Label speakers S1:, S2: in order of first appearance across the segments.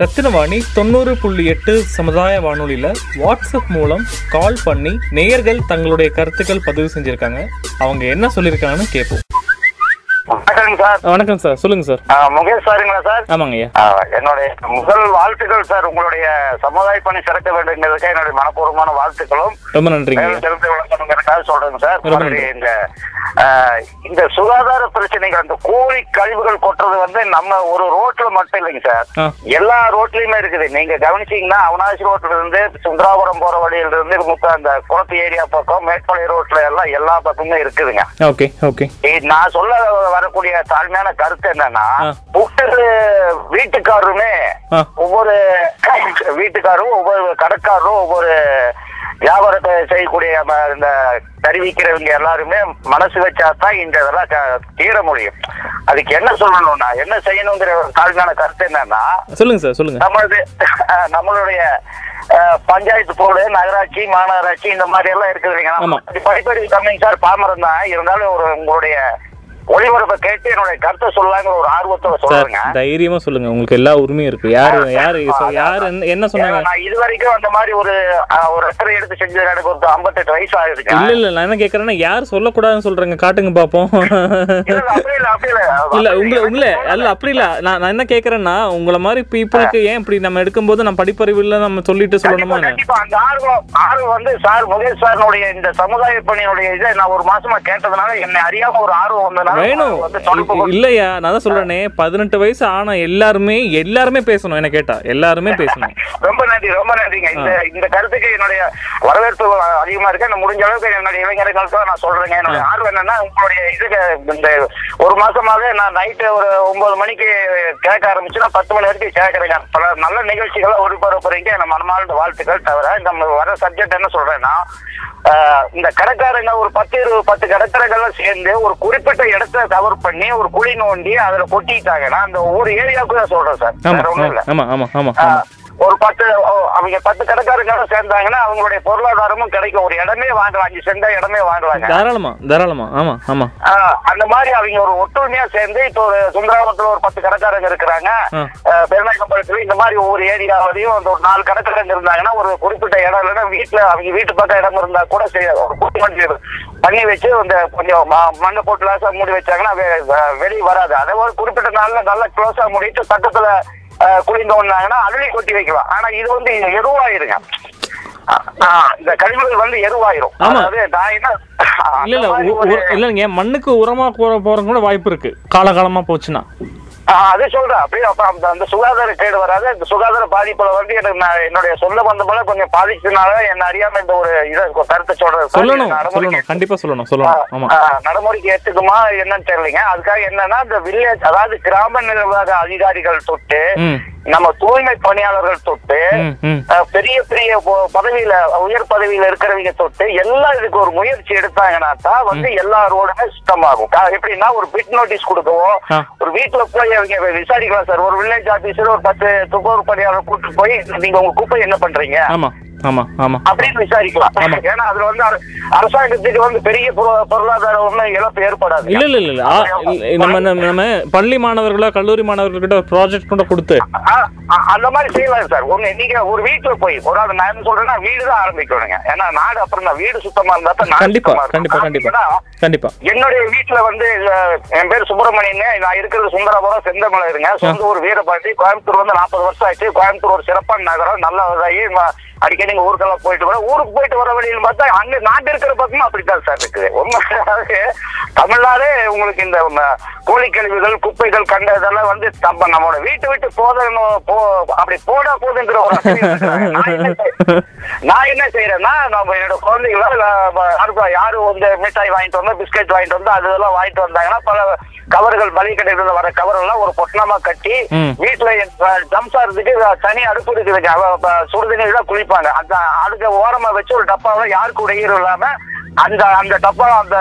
S1: ரத்தினவாணி தொண்ணூறு புள்ளி எட்டு சமுதாய வானொலியில வாட்ஸ்அப் மூலம் கால் பண்ணி நேயர்கள் தங்களுடைய கருத்துக்கள் பதிவு செஞ்சிருக்காங்க. அவங்க என்ன சொல்லியிருக்காங்கன்னு கேட்போம்
S2: வணக்கம் சார்.
S1: வணக்கம் சார். சொல்லுங்க சார்.
S2: முகேஷ் சாருங்களா சார்?
S1: ஆமாங்க
S2: என்னுடைய முதல் வாழ்த்துக்கள் சார். உங்களுடைய சமுதாய பணி சிறக்க வேண்டுங்கிறதுக்கு என்னுடைய மனப்பூர்வமான வாழ்த்துக்களும்
S1: ரொம்ப நன்றிங்க
S2: விளக்கணுங்கிறதுக்காக சொல்றேங்க சார். இந்த இந்த சுகாதார பிரச்சனைகள் அந்த கோழி கழிவுகள் கொட்டுறது வந்து நம்ம ஒரு ரோட்ல மட்டும் இல்லைங்க சார். எல்லா ரோட்லயுமே இருக்குது. நீங்க கவனிச்சீங்கன்னா அவனாசி ரோட்ல இருந்து சுந்தராபுரம் போற வழியில இருந்து முக்க அந்த குளத்து ஏரியா பக்கம் மேற்பாளைய ரோட்ல எல்லாம் எல்லா பக்கமும் இருக்குதுங்க.
S1: Okay okay.
S2: நான் சொல்ல வரக்கூடிய தாழ்மையான கருத்து என்னன்னா. ஒவ்வொரு வீட்டுக்காரருமே. ஒவ்வொரு வீட்டுக்காரரும் ஒவ்வொரு கடைக்காரரும் ஒவ்வொரு வியாபாரத்தை செய்யக்கூடிய இந்த தெரிவிக்கிறவங்க எல்லாருமே மனசு வச்சா தான் இந்த இதெல்லாம் தீர முடியும். அதுக்கு என்ன சொல்லணும்னா என்ன செய்யணுங்கிற தாழ்மையான கருத்து என்னன்னா
S1: சொல்லுங்க சார் சொல்லுங்க.
S2: நம்மளது நம்மளுடைய பஞ்சாயத்து போர்டு நகராட்சி மாநகராட்சி இந்த மாதிரி எல்லாம் இருக்குது இல்லைங்களா. படிப்பறிவு கம்மிங் சார் பாமரம் தான். இருந்தாலும் ஒரு உங்களுடைய ஒளிபரப்பை கேட்டு என்னுடைய கருத்தை சொல்லலாங்கிற ஒரு ஆர்வத்தோட சொல்லுங்க
S1: தைரியமா சொல்லுங்க. உங்களுக்கு எல்லா உரிமையும் இருக்கு. யாரு யாரு யாரு என்ன- சொன்னாங்க?
S2: நான் இது வரைக்கும் அந்த மாதிரி ஒரு ஒரு எத்தனை எடுத்து செஞ்சது எனக்கு ஒரு ஐம்பத்தெட்டு வயசு ஆகுதுங்க
S1: இல்ல இல்ல நான் என்ன கேக்குறேன்னா யார் சொல்லக்கூடாதுன்னு சொல்றேங்க. காட்டுங்க பாப்போம்.
S2: இல்ல,
S1: உங்களை உங்களை அல்ல அப்படி இல்ல. நான் நான் என்ன கேக்குறேன்னா உங்களை மாதிரி பீப்புளுக்கு ஏன் இப்படி நம்ம எடுக்கும்போது நம்ம படிப்பறிவு இல்ல நம்ம சொல்லிட்டு சொல்லணுமா
S2: அந்த ஆர்வம் ஆர்வம் வந்து சார் முகேஷ் சாரினுடைய இந்த சமுதாய பணியுடைய இதை நான் ஒரு மாசமா கேட்டதுனால என்னை அறியாம ஒரு ஆர்வம் வந்ததுனால
S1: வேணும். இல்லையா? நான் தான் சொல்றேனே. பதினெட்டு வயசு ஆன எல்லாருமே எல்லாருமே பேசணும் என்ன கேட்டா. எல்லாருமே பேசணும்.
S2: ரொம்ப நன்றி ரொம்ப நன்றிங்க. இந்த இந்த கருத்துக்கு என்னுடைய வரவேற்பு அதிகமா இருக்கு. நான் முடிஞ்ச அளவுக்கு என்னுடைய இளைஞர்களுக்கு நான் சொல்றேங்க. என்னுடைய ஆர்வம் என்னன்னா உங்களுடைய இதுக்கு இந்த ஒரு மாசமாவே நான் நைட்டு ஒரு ஒன்பது மணிக்கு கேட்க ஆரம்பிச்சுன்னா பத்து மணி வரைக்கும் கேட்கறேங்க. பல நல்ல நிகழ்ச்சிகளை ஒளிபரப்புறீங்க. என்ன மனமார்ந்த வாழ்த்துக்கள் தவிர நம்ம வர சப்ஜெக்ட் என்ன சொல்றேன்னா இந்த கடைக்காரங்க ஒரு பத்து இருபது பத்து கடைக்காரங்கெல்லாம் சேர்ந்து ஒரு குறிப்பிட்ட இடத்த கவர் பண்ணி ஒரு குழி நோண்டி அதுல கொட்டிட்டாங்கன்னா அந்த ஒவ்வொரு ஏரியாவுக்கும் தான் சொல்றேன் சார்.
S1: ஆமா
S2: வேற ஒண்ணும் இல்ல. ஒரு பத்து அவங்க பத்து கடைக்காரங்க சேர்ந்தாங்கன்னா அவங்களுடைய பொருளாதாரமும் கிடைக்கும். ஒரு இடமே வாங்கலாம் அஞ்சு சென்டா இடமே வாங்கலாங்க.
S1: தாராளமா தாராளமா. ஆமா ஆமா.
S2: அந்த மாதிரி அவங்க ஒரு ஒற்றுமையா சேர்ந்து இப்போ ஒரு சுந்தராபுரத்துல ஒரு பத்து கடைக்காரங்க இருக்கிறாங்க. பெருநாயக்கம்பலத்துல இந்த மாதிரி ஒவ்வொரு ஏரியாவிலையும் அந்த ஒரு நாலு கடைக்காரங்க இருந்தாங்கன்னா ஒரு குறிப்பிட்ட இடம் இல்லைன்னா வீட்டுல அவங்க வீட்டு பக்கம் இடம் இருந்தா கூட ஒரு குட்டி பண்ணி வச்சு இந்த கொஞ்சம் மண்ணை போட்டு லாசா மூடி வச்சாங்கன்னா வெளிய வராது. அதை ஒரு குறிப்பிட்ட நாள்ல நல்லா க்ளோஸா மூடிட்டு பக்கத்துல தோண்டினாங்கன்னா அதுலயும் கொட்டி வைக்கலாம். ஆனா இது வந்து ஆ, இந்த கழிவுகள் வந்து எருவாயிரும். அதாவது
S1: இல்ல இல்ல இல்லைங்க மண்ணுக்கு உரமா போற போறது கூட வாய்ப்பு இருக்கு. காலகாலமா போச்சுன்னா.
S2: அது சொல்றேன். அப்படியே அப்ப அந்த அந்த சுகாதார கேடு வராது. இந்த சுகாதார பாதிப்புல வந்து எனக்கு நான் என்னுடைய சொல்ல வந்த போல கொஞ்சம் பாதிச்சதுனால என்ன அறியாம இந்த ஒரு இதை கருத்தை சொல்றது.
S1: சொல்லணும் சொல்லணும். கண்டிப்பா சொல்லணும் சொல்லணும்.
S2: நடைமுறைக்கு ஏத்துக்குமா என்னன்னு தெரியலைங்க. அதுக்காக என்னன்னா இந்த வில்லேஜ் அதாவது கிராம நிர்வாக அதிகாரிகள் தொட்டு நம்ம தூய்மை பணியாளர்கள் தொட்டு பெரிய பெரிய பதவியில உயர் பதவியில இருக்கிறவங்க தொட்டு எல்லாம் இதுக்கு ஒரு முயற்சி எடுத்தாங்கன்னா தான் வந்து எல்லா ரோடுமே சுத்தமாகும். எப்படின்னா ஒரு பிட் நோட்டீஸ் கொடுக்கவோ. ஒரு வீட்டுல போய் அவங்க விசாரிக்கலாம் சார். ஒரு வில்லேஜ் ஆபீசர் ஒரு பத்து துப்புரவு பணியாளர் கூட்டிட்டு போய் நீங்க உங்க குப்பை என்ன பண்றீங்க?
S1: ஆமா.
S2: அப்படின்னு விசாரிக்கலாம். ஏன்னா அதுல வந்து அர- அரசாங்கத்துக்கு வந்து பெரிய பொரு- பொருளாதார ஒண்ணும் இழப்பு ஏற்படாது.
S1: இல்ல இல்ல இல்ல நம்ம நம்ம- பள்ளி மாணவர்களோ கல்லூரி மாணவர்கள்கிட்ட ஒரு ப்ராஜெக்ட் கூட கொடுத்து.
S2: அந்த மாதிரி செய்யலாம் சார். ஒண்ணு நீங்க ஒரு வீட்டுல போய் ஒரு ஆள் நான் என்ன சொல்றேன்னா வீடு தான் ஆரம்பிக்கணுங்க. ஏன்னா நாடு அப்புறம் தான். வீடு சுத்தமா இருந்தா தான்
S1: கண்டிப்பா. கண்டிப்பா கண்டிப்பா. கண்டிப்பா.
S2: என்னுடைய வீட்டுல வந்து என் பேர் சுப்பிரமணியன் நான் இருக்கிறது சுந்தரபுரம் செந்தமலை இருங்க சொந்த ஊர் வீரபாண்டி. கோயம்புத்தூர் வந்து நாற்பது வருஷம் ஆச்சு. கோயம்புத்தூர் ஒரு சிறப்பான நகரம். நல்ல அடிக்கடி ஊருக்கெல்லாம் போயிட்டு வர ஊருக்கு போயிட்டு வர வழியில் பார்த்தா அங்க நாட்டு இருக்கிற பக்கமும் அப்படித்தான் சார் இருக்குது உண்மை அதாவது தமிழ்நாடே உங்களுக்கு இந்த கோழி கழிவுகள் குப்பைகள் கண்ட இதெல்லாம் வந்து நம்ம நம்மளோட வீட்டை விட்டு போதணும் போ அப்படி போடா போதுங்கிற ஒரு. நான் என்ன செய்யறேன்னா நம்ம என்னோட குழந்தைகள யாரு யாரு வந்து மிட்டாய் வாங்கிட்டு வந்தா பிஸ்கட் வாங்கிட்டு வந்தா அது இதெல்லாம் வாங்கிட்டு வந்தாங்கன்னா பல கவர்கள் மளிகை வர கவர் எல்லாம் ஒரு பொட்டணமா கட்டி. வீட்டுல ஜம்சாரத்துக்கு தனி அடுப்பு இருக்குதுங்க. தான் குளிப்பாங்க. அந்த அதுக்கு ஓரமா வச்சு ஒரு டப்பாவை யாருக்கு உடையீரும் இல்லாம அந்த அந்த டப்பா அந்த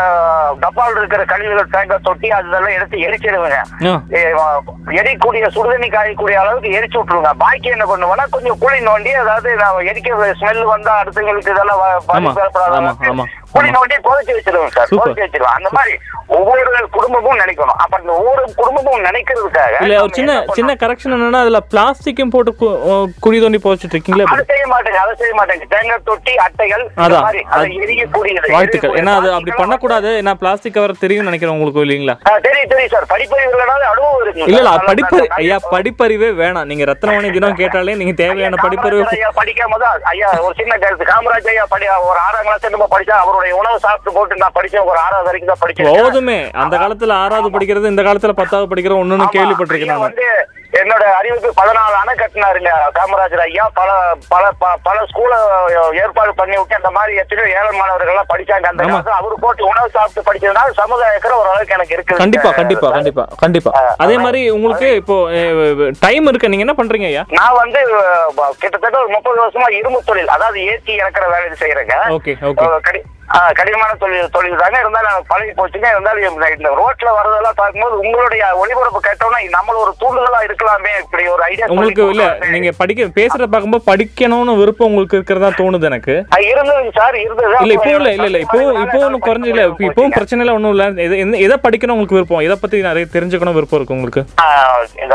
S2: டப்பாவில் இருக்கிற கழிவுகள் தேங்க தொட்டி அதெல்லாம் எடுத்து எரிச்சிடுவேங்க. எரிக்கூடிய சுடுதண்ணி காயக்கூடிய அளவுக்கு எரிச்சு விட்டுருங்க பாக்கி என்ன பண்ணுவேன்னா கொஞ்சம் குழி நோண்டி அதாவது எரிக்க ஸ்மெல் வந்தா அடுத்தவங்களுக்கு இதெல்லாம் நோண்டி புதைச்சு வச்சிருவோம் சார். புதைச்சு வச்சிருவோம். அந்த மாதிரி ஒவ்வொரு குடும்பமும் நினைக்கணும். அப்ப இந்த ஒவ்வொரு குடும்பமும் நினைக்கிறதுக்காக
S1: இல்ல ஒரு சின்ன? சின்ன கரெக்ஷன் என்னன்னா அதுல பிளாஸ்டிக்கும் போட்டு குழி தோண்டி புதைச்சிட்டு இருக்கீங்களா
S2: அதை செய்ய மாட்டேங்க அதை செய்ய மாட்டேங்க. தேங்காய் தொட்டி அட்டைகள்
S1: அதான். வாழ்த்துக்கள். ஏன்னா அது அப்படி பண்ணக்கூடாது. ஏன்னா பிளாஸ்டிக் கவர் தெரியும் நினைக்கிறேன் உங்களுக்கு இல்லைங்களா?
S2: தெரியும் தெரியும் சார். படிப்பறிவு அனுபவம் இருக்கு
S1: இல்ல இல்ல படிப்பறி ஐயா படிப்பறிவே வேணாம். நீங்க ரத்னவாணி தினம் கேட்டாலே நீங்க தேவையான படிப்பறிவு
S2: ஐயா படிக்காம தான் ஐயா ஒரு சின்ன கருத்து. காமராஜ் ஐயா படி ஒரு ஆறாம் கிளாஸ் நம்ம படிச்சா உணவு சாப்பிட்டு போட்டு நான் படிச்சேன் ஒரு ஆறாவது வரைக்கும் தான் படிச்சேன்
S1: போதுமே. அந்த காலத்துல ஆறாவது படிக்கிறது இந்த காலத்துல பத்தாவது படிக்கிற ஒண்ணுன்னு
S2: ஆமா,
S1: கேள்விப்பட்டிருக்கேன்
S2: வந்து என்னோட அறிவுக்கு பதினாலு அணை கட்டினாருங்க காமராஜர் ஐயா. பல பல பல ஸ்கூல ஏற்பாடு பண்ணி விட்டு அந்த மாதிரி எத்தனையோ ஏழை மாணவர்கள் எல்லாம் படிச்சாங்க. அந்த. காலத்துல அவரு போட்டு உணவு சாப்பிட்டு படிச்சதுனால சமுதாயத்துல ஓரளவுக்கு எனக்கு இருக்கு
S1: கண்டிப்பா கண்டிப்பா கண்டிப்பா கண்டிப்பா. அதே மாதிரி உங்களுக்கு இப்போ டைம் இருக்கு? நீங்க என்ன பண்றீங்க ஐயா?
S2: நான் வந்து கிட்டத்தட்ட ஒரு முப்பது வருஷமா இரும்பு தொழில் அதாவது ஏற்றி இறக்குற வேலை செய்யறேங்க
S1: ஓகே ஓகே.
S2: கடினமான தொழில் தொழில் தாங்க இருந்தாலும் பழகி போச்சுங்க. இருந்தாலும் இந்த- ரோட்ல வரதெல்லாம் பார்க்கும்போது உங்களுடைய ஒளிபரப்பு கேட்டோம்னா நம்மள ஒரு தூண்டுதலா இருக்கலாமே. இப்படி ஒரு ஐடியா
S1: உங்களுக்கு இல்ல நீங்க படிக்க பேசுறத பார்க்கும்போது படிக்கணும்னு விருப்பம் உங்களுக்கு இருக்கிறதா தோணுது எனக்கு?
S2: இருந்தது சார் இருந்தது.
S1: இல்ல இப்போ இல்ல இல்ல இல்ல. இப்போ இப்போ ஒன்றும் குறைஞ்சு இல்ல. இப்போ இப்பவும் பிரச்சனை இல்லை ஒன்றும் இல்ல. எது- படிக்கணும் உங்களுக்கு விருப்பம்? எதை பத்தி நிறைய தெரிஞ்சுக்கணும் விருப்பம் இருக்கு உங்களுக்கு?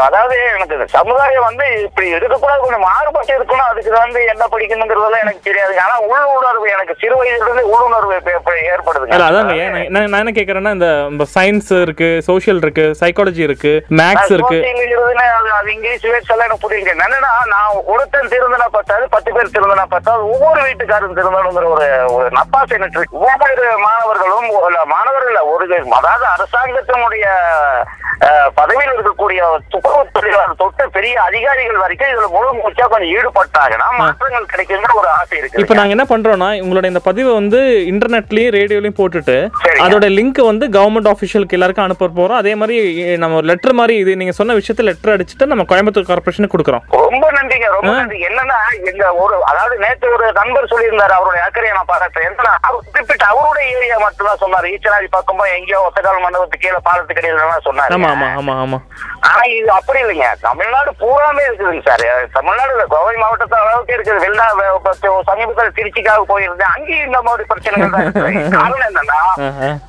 S2: அதாவது எனக்கு சமுதாயம் வந்து இப்படி இருக்கக்கூடாது. கொஞ்சம் மாறுபட்டு இருக்கணும். அதுக்கு வந்து என்ன படிக்கணுங்கிறதெல்லாம் எனக்கு தெரியாதுங்க. ஆனா உள்ளுணர்வு எனக்கு சிறு வயதுல இருந்து உள்ளுணர்வு ஏற்படுதுங்க
S1: இல்ல அதாங்க. நான் என்ன- நான் என்ன கேக்குறேன்னா இந்த சயின்ஸ் இருக்கு சோஷியல் இருக்கு சைக்காலஜி இருக்கு மேக்ஸ் இருக்கு.
S2: அது இங்கிலீஷ் வேர்ட்ஸ் எல்லாம் எனக்கு புரியுங்க என்னன்னா நான் ஒருத்தன் திருந்தனா பார்த்தாது பத்து பேர் திருந்தனா பார்த்தாது ஒவ்வொரு வீட்டுக்காரரும் திருந்தணுங்கிற ஒரு ஒரு நப்பாசை இருக்கு. ஒவ்வொரு மாணவர்களும் மாணவர்கள் ஒரு அதாவது அரசாங்கத்தினுடைய பதவியில் இருக்கக்கூடிய துப்புரவு தொழிலாளர் தொட்டு பெரிய அதிகாரிகள் வரைக்கும் இதுல முழு மூச்சா கொஞ்சம் ஈடுபட்டாங்கன்னா மாற்றங்கள் கிடைக்குங்கிற ஒரு ஆசை இருக்கு.
S1: இப்போ நாங்க என்ன பண்றோம்னா உங்களோட இந்த பதிவை வந்து இன்டர்நெட்லயும் ரேடியோலயும் போட்டுட்டு. அதோட லிங்க் வந்து கவர்மெண்ட் ஆஃபீஷியலுக்கு எல்லாருக்கும் அனுப்ப போறோம். அதே மாதிரி நம்ம லெட்டர் மாதிரி இது நீங்க சொன்ன விஷயத்த லெட்டர் அடிச்சுட்டு நம்ம கோயம்புத்தூர் கார்பரேஷனுக்கு கொடுக்குறோம்.
S2: ரொம்ப நன்றிங்க ரொம்ப நன்றி. என்னன்னா எங்க ஒரு அதாவது நேத்து ஒரு நண்பர் சொல்லியிருந்தாரு அவருடைய அக்கறையை நான் பாராட்டுறேன். என்னன்னா அவர் குறிப்பிட்ட அவருடைய ஏரியா மட்டும் தான் சொன்னாரு. ஈச்சனாரி பக்கமும் எங்கேயோ ஒத்தக்கால் மண்டபத்து கீழே பாலத்துக்கு இடையில சொன்னாரு.
S1: ஆமா ஆமா ஆமா ஆமா.
S2: ஆனா இது அப்படி இல்லைங்க தமிழ்நாடு பூராமே இருக்குதுங்க சார் தமிழ்நாடு கோவை மாவட்டத்து அளவுக்கு இருக்குது வெளிநா சமீபத்தில் திருச்சிக்காக போயிருந்தேன் அங்கேயும் இந்த மாதிரி பிரச்சனைகள் தான் இருக்குது. காரணம் என்னன்னா.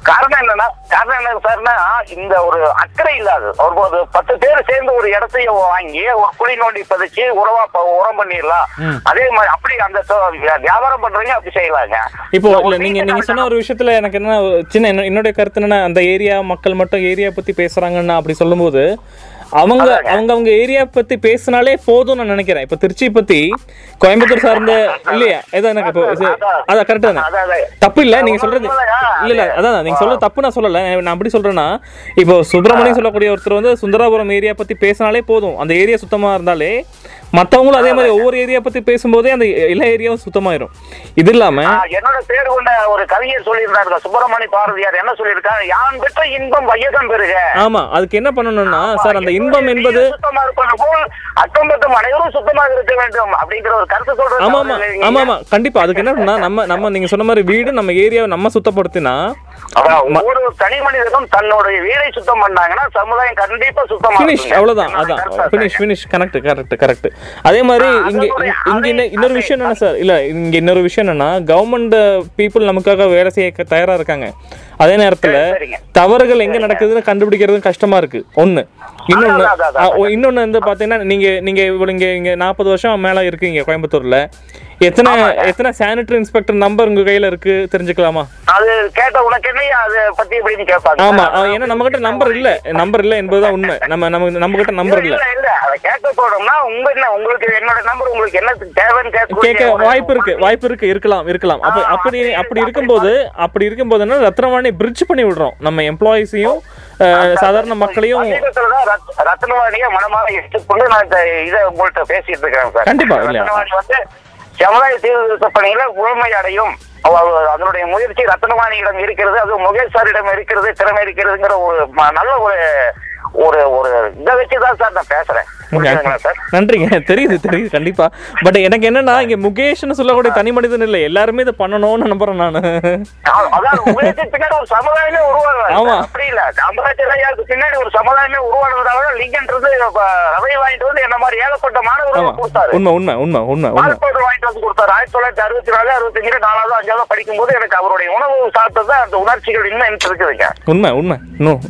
S2: காரணம் என்னன்னா காரணம் என்ன சார்னா இந்த ஒரு அக்கறை இல்லாது ஒரு ஒரு பத்து பேர் சேர்ந்து ஒரு இடத்தைய வாங்கி ஒரு குழி நோண்டி பதிச்சு உரவா உரம் பண்ணிடலாம். அதே மாதிரி அப்படி அந்த வியாபாரம் பண்றீங்க அப்படி செய்யலாங்க
S1: இப்போ நீங்க நீங்க சொன்ன ஒரு விஷயத்துல எனக்கு என்ன சின்ன என்ன- என்னுடைய கருத்து என்னன்னா அந்த ஏரியா மக்கள் மட்டும் ஏரியா பத்தி பேசுறாங்கன்னா அப்படி சொல்லும்போது அவங்க அவங்க அவங்க ஏரியா பத்தி பேசினாலே போதும் நான் நினைக்கிறேன். இப்போ திருச்சி பத்தி கோயம்புத்தூர் சார்ந்த இல்லையா? இதான் எனக்கு இப்போ அதான் கரெக்ட் தானே. தப்பு இல்ல நீங்க சொல்றது இல்ல இல்ல அதான் நீங்க சொல்றது தப்பு நான் சொல்லல. நான் அப்படி சொல்றேன்னா இப்போ சுப்பிரமணியம் சொல்லக்கூடிய ஒருத்தர் வந்து சுந்தராபுரம் ஏரியா பத்தி பேசினாலே போதும். அந்த ஏரியா சுத்தமா இருந்தாலே மத்தவங்களும் அதே மாதிரி ஒவ்வொரு ஏரியா பத்தி பேசும்போதே அந்த எல்லா ஏரியாவும் சுத்தமாயிரும். இது இல்லாம
S2: என்னோட பேர் கொண்ட ஒரு கவிஞர் சொல்லியிருந்தாருங்க சுப்பிரமணி பாரதியார். என்ன சொல்லியிருக்காரு? யான் பெற்ற இன்பம் வையகம் பெறுக.
S1: ஆமா அதுக்கு என்ன பண்ணணும்னா சார் அந்த இன்பம் என்பது
S2: சுத்தமா இருப்பது போல் அக்கம் அனைவரும் சுத்தமாக இருக்க வேண்டும் அப்படிங்கிற ஒரு கருத்து சொல்றது
S1: ஆமா ஆமா ஆமா ஆமா. கண்டிப்பா. அதுக்கு என்னன்னா நம்ம நம்ம நீங்க சொன்ன மாதிரி வீடு நம்ம ஏரியாவை நம்ம சுத்தப்படுத்தினா
S2: ஒவ்வொரு தனி மனிதனும் தன்னுடைய வீடை சுத்தம் பண்ணாங்கன்னா சமுதாயம் கண்டிப்பா சுத்தமா.
S1: அவ்வளவுதான். அதான்.
S2: கருத்தா
S1: finish finish correct correct correct அதே மாதிரி இங்க இங்க இன்னொரு விஷயம் என்ன சார் இல்ல இங்க இன்னொரு விஷயம் என்னன்னா கவர்மெண்ட் பீப்புள் நமக்காக வேலை செய்ய தயாரா இருக்காங்க. அதே நேரத்துல. தவறுகள் எங்க நடக்குதுன்னு கண்டுபிடிக்கிறது கஷ்டமா இருக்கு. ஆ, ஓ, இன்னொன்னு வந்து பாத்தீங்கன்னா நீங்க நீங்க இவ்வளவு இங்க இங்க நாற்பது வருஷம் மேல இருக்கீங்க கோயம்புத்தூர்ல. எத்தனை எத்தனை சானிட்டரி இன்ஸ்பெக்டர் நம்பர் உங்க கையில இருக்கு தெரிஞ்சுக்கலாமா?
S2: அது கேட்ட உனக்கு என்ன அதை பத்தி எப்படின்னு கேட்பாங்க
S1: ஆமா ஏன்னா நம்ம கிட்ட நம்பர் இல்ல. நம்பர் இல்ல என்பதுதான் உண்மை. நம்ம நம்ம நம்ம கிட்ட நம்பர் இல்ல.
S2: இல்ல இல்ல. அதை கேட்க போனோம்னா உங்க என்ன உங்களுக்கு என்னோட நம்பர் உங்களுக்கு என்ன தேவைன்னு
S1: கேட்க
S2: கேட்க
S1: வாய்ப்பு இருக்கு வாய்ப்பு இருக்கு இருக்கலாம் இருக்கலாம். அப்ப அப்படி
S2: அப்படி
S1: அப்படி
S2: இருக்கு,
S1: இருக்கும்போது அப்படி இருக்கும்போது என்ன ரத்னவாணி பிரிட்ஜ் பண்ணி விடுறோம். நம்ம எம்ப்ளாயிஸையும் சாதாரண மக்களையும்
S2: ரத்னவாணியை மனமாக எடுத்துக்கொண்டு நான் இதை உங்கள்கிட்ட பேசிட்டு இருக்கேன் சார்.
S1: கண்டிப்பா?
S2: ரத்னவாணி வந்து சமுதாய சீர்திருத்த பணியில முழுமை அடையும். அதனுடைய முயற்சி ரத்னவாணியிடம் இருக்கிறது அது முகேஷ் சாரிடம் இருக்கிறது திறமை இருக்கிறதுங்கிற ஒரு நல்ல ஒரு ஒரு ஒரு இதை வச்சுதான் சார் நான் பேசுறேன்.
S1: நன்றிங்க. தெரியுது தெரியுது கண்டிப்பா. பட் எனக்கு என்னன்னா இங்க முகேஷ்னு சொல்லக்கூடிய தனி மனிதன் இல்லை. எல்லாருமே இதை பண்ணணும்னு நம்புறேன் நானு.
S2: பின்னாடி ஒரு சமுதாயமே உருவாகுது.
S1: ஆமா.
S2: அப்படி இல்ல. காமராஜர் பின்னாடி ஒரு சமுதாயமே உருவானதால லிங்கன்றது ரவை வாங்கிட்டு வந்து என்ன மாதிரி ஏகப்பட்ட மாணவர்கள் கொடுத்தாரு.
S1: உண்மை உண்மை உண்மை உண்மை
S2: வந்து கொடுத்தாரு. ஆயிரத்தி தொள்ளாயிரத்தி அறுபத்தி நாலு அறுபத்தஞ்சு நாலாவது அஞ்சாவது படிக்கும்போது எனக்கு அவருடைய உணவு சாப்பிட்டது அந்த உணர்ச்சிகள் இன்னும் எனக்கு இருக்குதுங்க
S1: உண்மை உண்மை.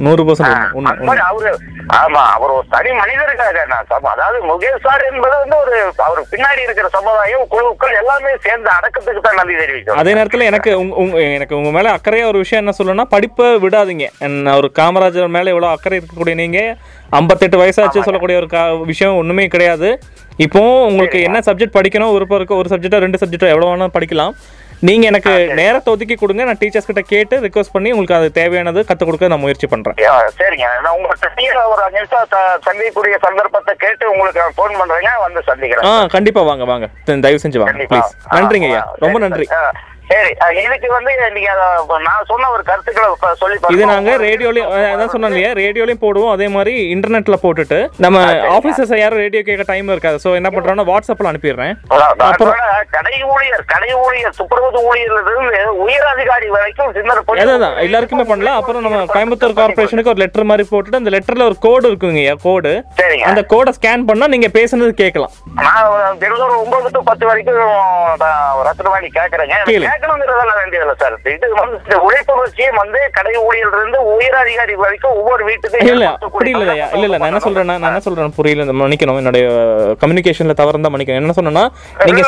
S1: நூறு பர்சன்ட்
S2: அவரு ஆமா அவர் ஒரு தனி மனிதருக்காக நான் சம- அதாவது முகேஷ் சார் என்பது வந்து ஒரு அவர் பின்னாடி இருக்கிற சமுதாயம் குழுக்கள் எல்லாமே சேர்ந்து அடக்கத்துக்கு தான் நன்றி தெரிவிக்கும்
S1: அதே நேரத்துல எனக்கு எனக்கு உங்க மேல அக்கறையா ஒரு விஷயம் என்ன சொல்லணும்னா படிப்பை விடாதீங்க. ஒரு காமராஜர் மேல இவ்வளவு அக்கறை இருக்கக்கூடிய நீங்க ஐம்பத்தெட்டு வயசாச்சு சொல்லக்கூடிய ஒரு விஷயம் ஒண்ணுமே கிடையாது. இப்போ உங்களுக்கு என்ன சப்ஜெக்ட் படிக்கணும்? விருப்பம் இருக்கு ஒரு சப்ஜெக்டோ ரெண்டு சப்ஜெக்டோ எவ்வளவு வேணாலும் படிக்கலாம். நீங்க எனக்கு நேரத்தை ஒதுக்கி கொடுங்க. நான் டீச்சர்ஸ் கிட்ட கேட்டு ரிக்வஸ்ட் பண்ணி உங்களுக்கு அது தேவையானது கத்துக் கொடுக்க நான் முயற்சி பண்றேன்.
S2: சரிங்க. நான் உங்கள்கிட்ட ஒரு அஞ்சு நிமிஷம் சந்திக்கக்கூடிய சந்தர்ப்பத்தை கேட்டு உங்களுக்கு ஃபோன் பண்றேங்க. வந்து சந்திக்கிறேன்.
S1: ஆ கண்டிப்பா வாங்க வாங்க. தயவு செஞ்சு வாங்க ப்ளீஸ் நன்றிங்க ஐயா. ரொம்ப நன்றி.
S2: சரி இதுக்கு வந்து நீங்க நான் சொன்ன ஒரு கருத்துக்களை சொல்லி
S1: இது. நாங்க ரேடியோலயும் அதான் சொன்னேன் இல்லையா? ரேடியோலயும் போடுவோம் அதே மாதிரி இன்டர்நெட்ல போட்டுட்டு நம்ம ஆபீசர்ஸ் யாரும் ரேடியோ கேட்க டைம் இருக்காது. ஸோ என்ன பண்றோம்னா வாட்ஸ்அப்ல அனுப்பிடுறேன்.
S2: கடை ஊழியர் கடை ஊழியர் துப்புரவு ஊழியர்ல இருந்து உயர் அதிகாரி வரைக்கும் சின்ன
S1: அதான் எல்லாருக்குமே பண்ணலாம் அப்புறம் நம்ம கோயம்புத்தூர் கார்பரேஷனுக்கு ஒரு லெட்டர் மாதிரி போட்டுட்டு அந்த லெட்டர்ல ஒரு கோடு இருக்குங்க கோடு அந்த கோடை ஸ்கேன் பண்ணா நீங்க பேசுனது கேட்கலாம்.
S2: நான் ஒன்பது டு பத்து வரைக்கும் ரத்னவாணி கேட்கறேங்க.
S1: கேளு.
S2: கேட்கணுங்கிறதெல்லாம் வேண்டியதில்லை சார் இது வந்து இந்த உழைப்புணர்ச்சியும் வந்து கடை ஊழியர்ல இருந்து உயர் அதிகாரி வரைக்கும் ஒவ்வொரு வீட்டுக்கு
S1: இல்ல அப்படி இல்ல இல்ல இல்ல நான் என்ன சொல்றேன்னா நான் என்ன சொல்றேன் புரியல மன்னிக்கணும் என்னுடைய கம்யூனிகேஷன்ல தவறு இருந்தா மன்னிக்கணும் என்ன சொன்னேன்னா நீங்க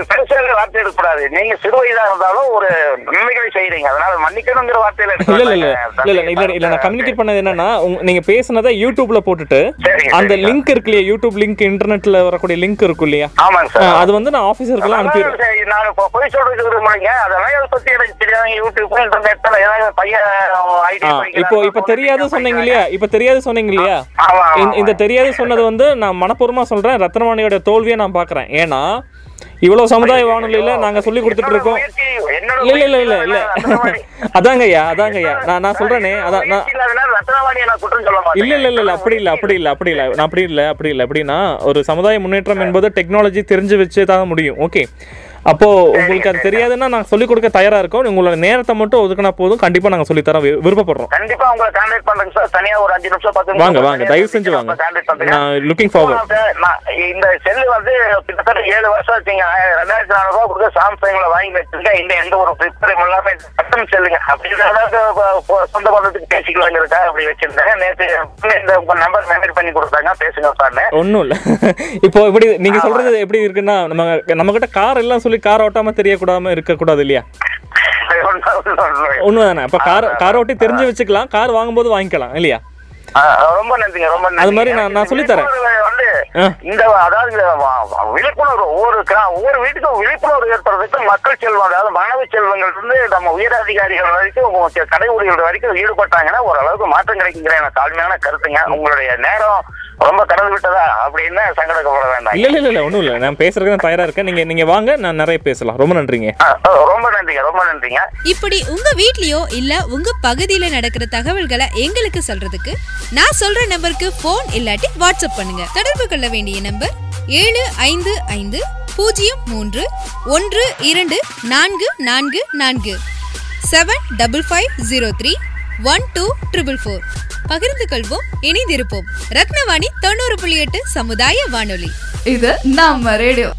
S2: நீங்க பெருசாக வார்த்தை எடுக்கக்கூடாது நீங்க சிறு வயதா இருந்தாலும் ஒரு நன்மைகளை செய்யறீங்க அதனால மன்னிக்கணுங்கிற வார்த்தையில எடுக்க
S1: இல்ல இல்ல இல்ல.
S2: வேண்டாங்க.
S1: இல்ல இல்ல இல்ல இல்ல. நான் கம்யூனிகேட் பண்ணது என்னன்னா உங்க- நீங்க பேசுனதை யூடியூப்ல போட்டுட்டு அந்த. லிங்க் இருக்கு இல்லையா? யூடியூப் லிங்க் இன்டர்நெட்ல வரக்கூடிய லிங்க் இருக்கும் இல்லையா? அது வந்து நான்
S2: அதான் சரி, நான் இப்போ போய் சொல்றது விரும்பலைங்க. அதெல்லாம் இதை பத்தி எனக்கு தெரியாது யூடியூப் இன்டர்நெட்ல ஏதாவது பையன் ஐடி
S1: ஆ, இப்போ இப்ப தெரியாது சொன்னீங்க இல்லையா? இப்ப தெரியாது சொன்னீங்க இல்லையா? இந்த தெரியாது சொன்னது வந்து நான் மனப்பூர்வமா சொல்றேன். ரத்னவாணியோட தோல்வியை நான் பாக்குறேன் ஏன்னா இவ்வளவு சமுதாய வானொலியில நாங்க சொல்லி கொடுத்துட்டு இருக்கோம். இல்ல இல்ல இல்ல இல்ல.
S2: ரத்னவாணி.
S1: அதாங்க ஐயா அதாங்க ஐயா. நான் நான் சொல்றேனே அதான் நான் இல்ல இல்ல இல்ல இல்ல அப்படி இல்ல அப்படி இல்ல அப்படி இல்ல. நான் அப்படி இல்ல அப்படி இல்ல. எப்படின்னா ஒரு சமுதாய முன்னேற்றம் என்பது டெக்னாலஜி தெரிஞ்சு வச்சு தான் முடியும். ஓகே அப்போ உங்களுக்கு அது தெரியாதுன்னா நான் சொல்லிக் கொடுக்க தயாரா இருக்கோம். உங்களோட நேரத்தை மட்டும் ஒதுக்கினா போதும். கண்டிப்பா நாங்க சொல்லி விருப்பப்படுறோம்.
S2: கண்டிப்பா உங்களை கான்டாக்ட் பண்றேங்க சார் தனியா ஒரு அஞ்சு நிமிஷம் பத்து
S1: வாங்க வாங்க. தயவு செஞ்சு வாங்க.
S2: பண்றேன்.
S1: நான் லுக்கிங் ஃபார்வர்ட்
S2: இந்த செல்லு வந்து கிட்டத்தட்ட ஏழு வருஷம் வச்சுங்க ரெண்டாயிரத்தி நானூறு ரூபாய் கொடுத்து சாம்சங்ல வாங்கி வச்சிருக்கேன். இந்த எந்த ஒரு பிரிப்பரையும் இல்லாம பட்டம் செல்லுங்க. அப்படி ஏதாவது ப- சொந்த பந்தத்துக்கு பேசிக்கலாங்க இருக்கா? அப்படி வச்சிருந்தேன். நேற்று இந்த உங்க நம்பர் மெமரி பண்ணி கொடுத்தாங்க. பேசுங்க சார்னு
S1: ஒன்றும் இல்லை. இப்போ இப்படி நீங்க சொல்றது எப்படி இருக்குன்னா நம்ம நம்ம கிட்ட கார் எல்லாம் சொல்லி கார் ஓட்டாம தெரியக்கூடாம இருக்கக்கூடாது இல்லையா? ஒண்ணு தானே அப்ப கார் கார் ஓட்டி தெரிஞ்சு வச்சுக்கலாம். கார் வாங்கும்போது வாங்கிக்கலாம் இல்லையா?
S2: ரொம்ப நன்றிங்க ரொம்ப
S1: அது மாதிரி நான்- நான் சொல்லித் தரேன்.
S2: வந்து. இந்த அதாவது விழிப்புணர்வு ஒவ்வொரு ஒவ்வொரு வீட்டுக்கும் விழிப்புணர்வு ஏற்படுறதுக்கு மக்கள் செல்வம் அதாவது மாணவ செல்வங்கள் இருந்து நம்ம உயர் அதிகாரிகள் வரைக்கும் உங்க கடை ஊழியர்கள் வரைக்கும் ஈடுபட்டாங்கன்னா ஓரளவுக்கு மாற்றம் கிடைக்குங்கிற எனக்கு தாழ்மையான கருத்துங்க. உங்களுடைய நேரம் ரொம்ப கடந்து விட்டதா? அப்படின்னு சங்கடப்பட வேண்டாம்.
S1: இல்ல இல்ல இல்ல ஒன்றும் இல்லை. நான் பேசுறதுக்கு தான் தயாரா இருக்கேன். நீங்க நீங்க வாங்க நான் நிறைய பேசலாம். ரொம்ப நன்றிங்க.
S2: ரொம்ப நன்றிங்க ரொம்ப நன்றிங்க.
S3: இப்படி உங்க வீட்லயோ இல்ல உங்க பகுதியில நடக்கிற தகவல்களை எங்களுக்கு சொல்றதுக்கு நான் சொல்ற நம்பருக்கு ஃபோன் இல்லாட்டி வாட்ஸ்அப் பண்ணுங்க. தொடர்பு கொள்ள வேண்டிய நம்பர் ஏழு ஐந்து ஐந்து பூஜ்ஜியம் மூன்று ஒன்று இரண்டு நான்கு நான்கு நான்கு. Seven double five zero three one two triple four பகிர்ந்து கொள்வோம் இணைந்திருப்போம். ரத்னவாணி தொண்ணூறு புள்ளி எட்டு சமுதாய வானொலி.
S4: இது நம்ம ரேடியோ.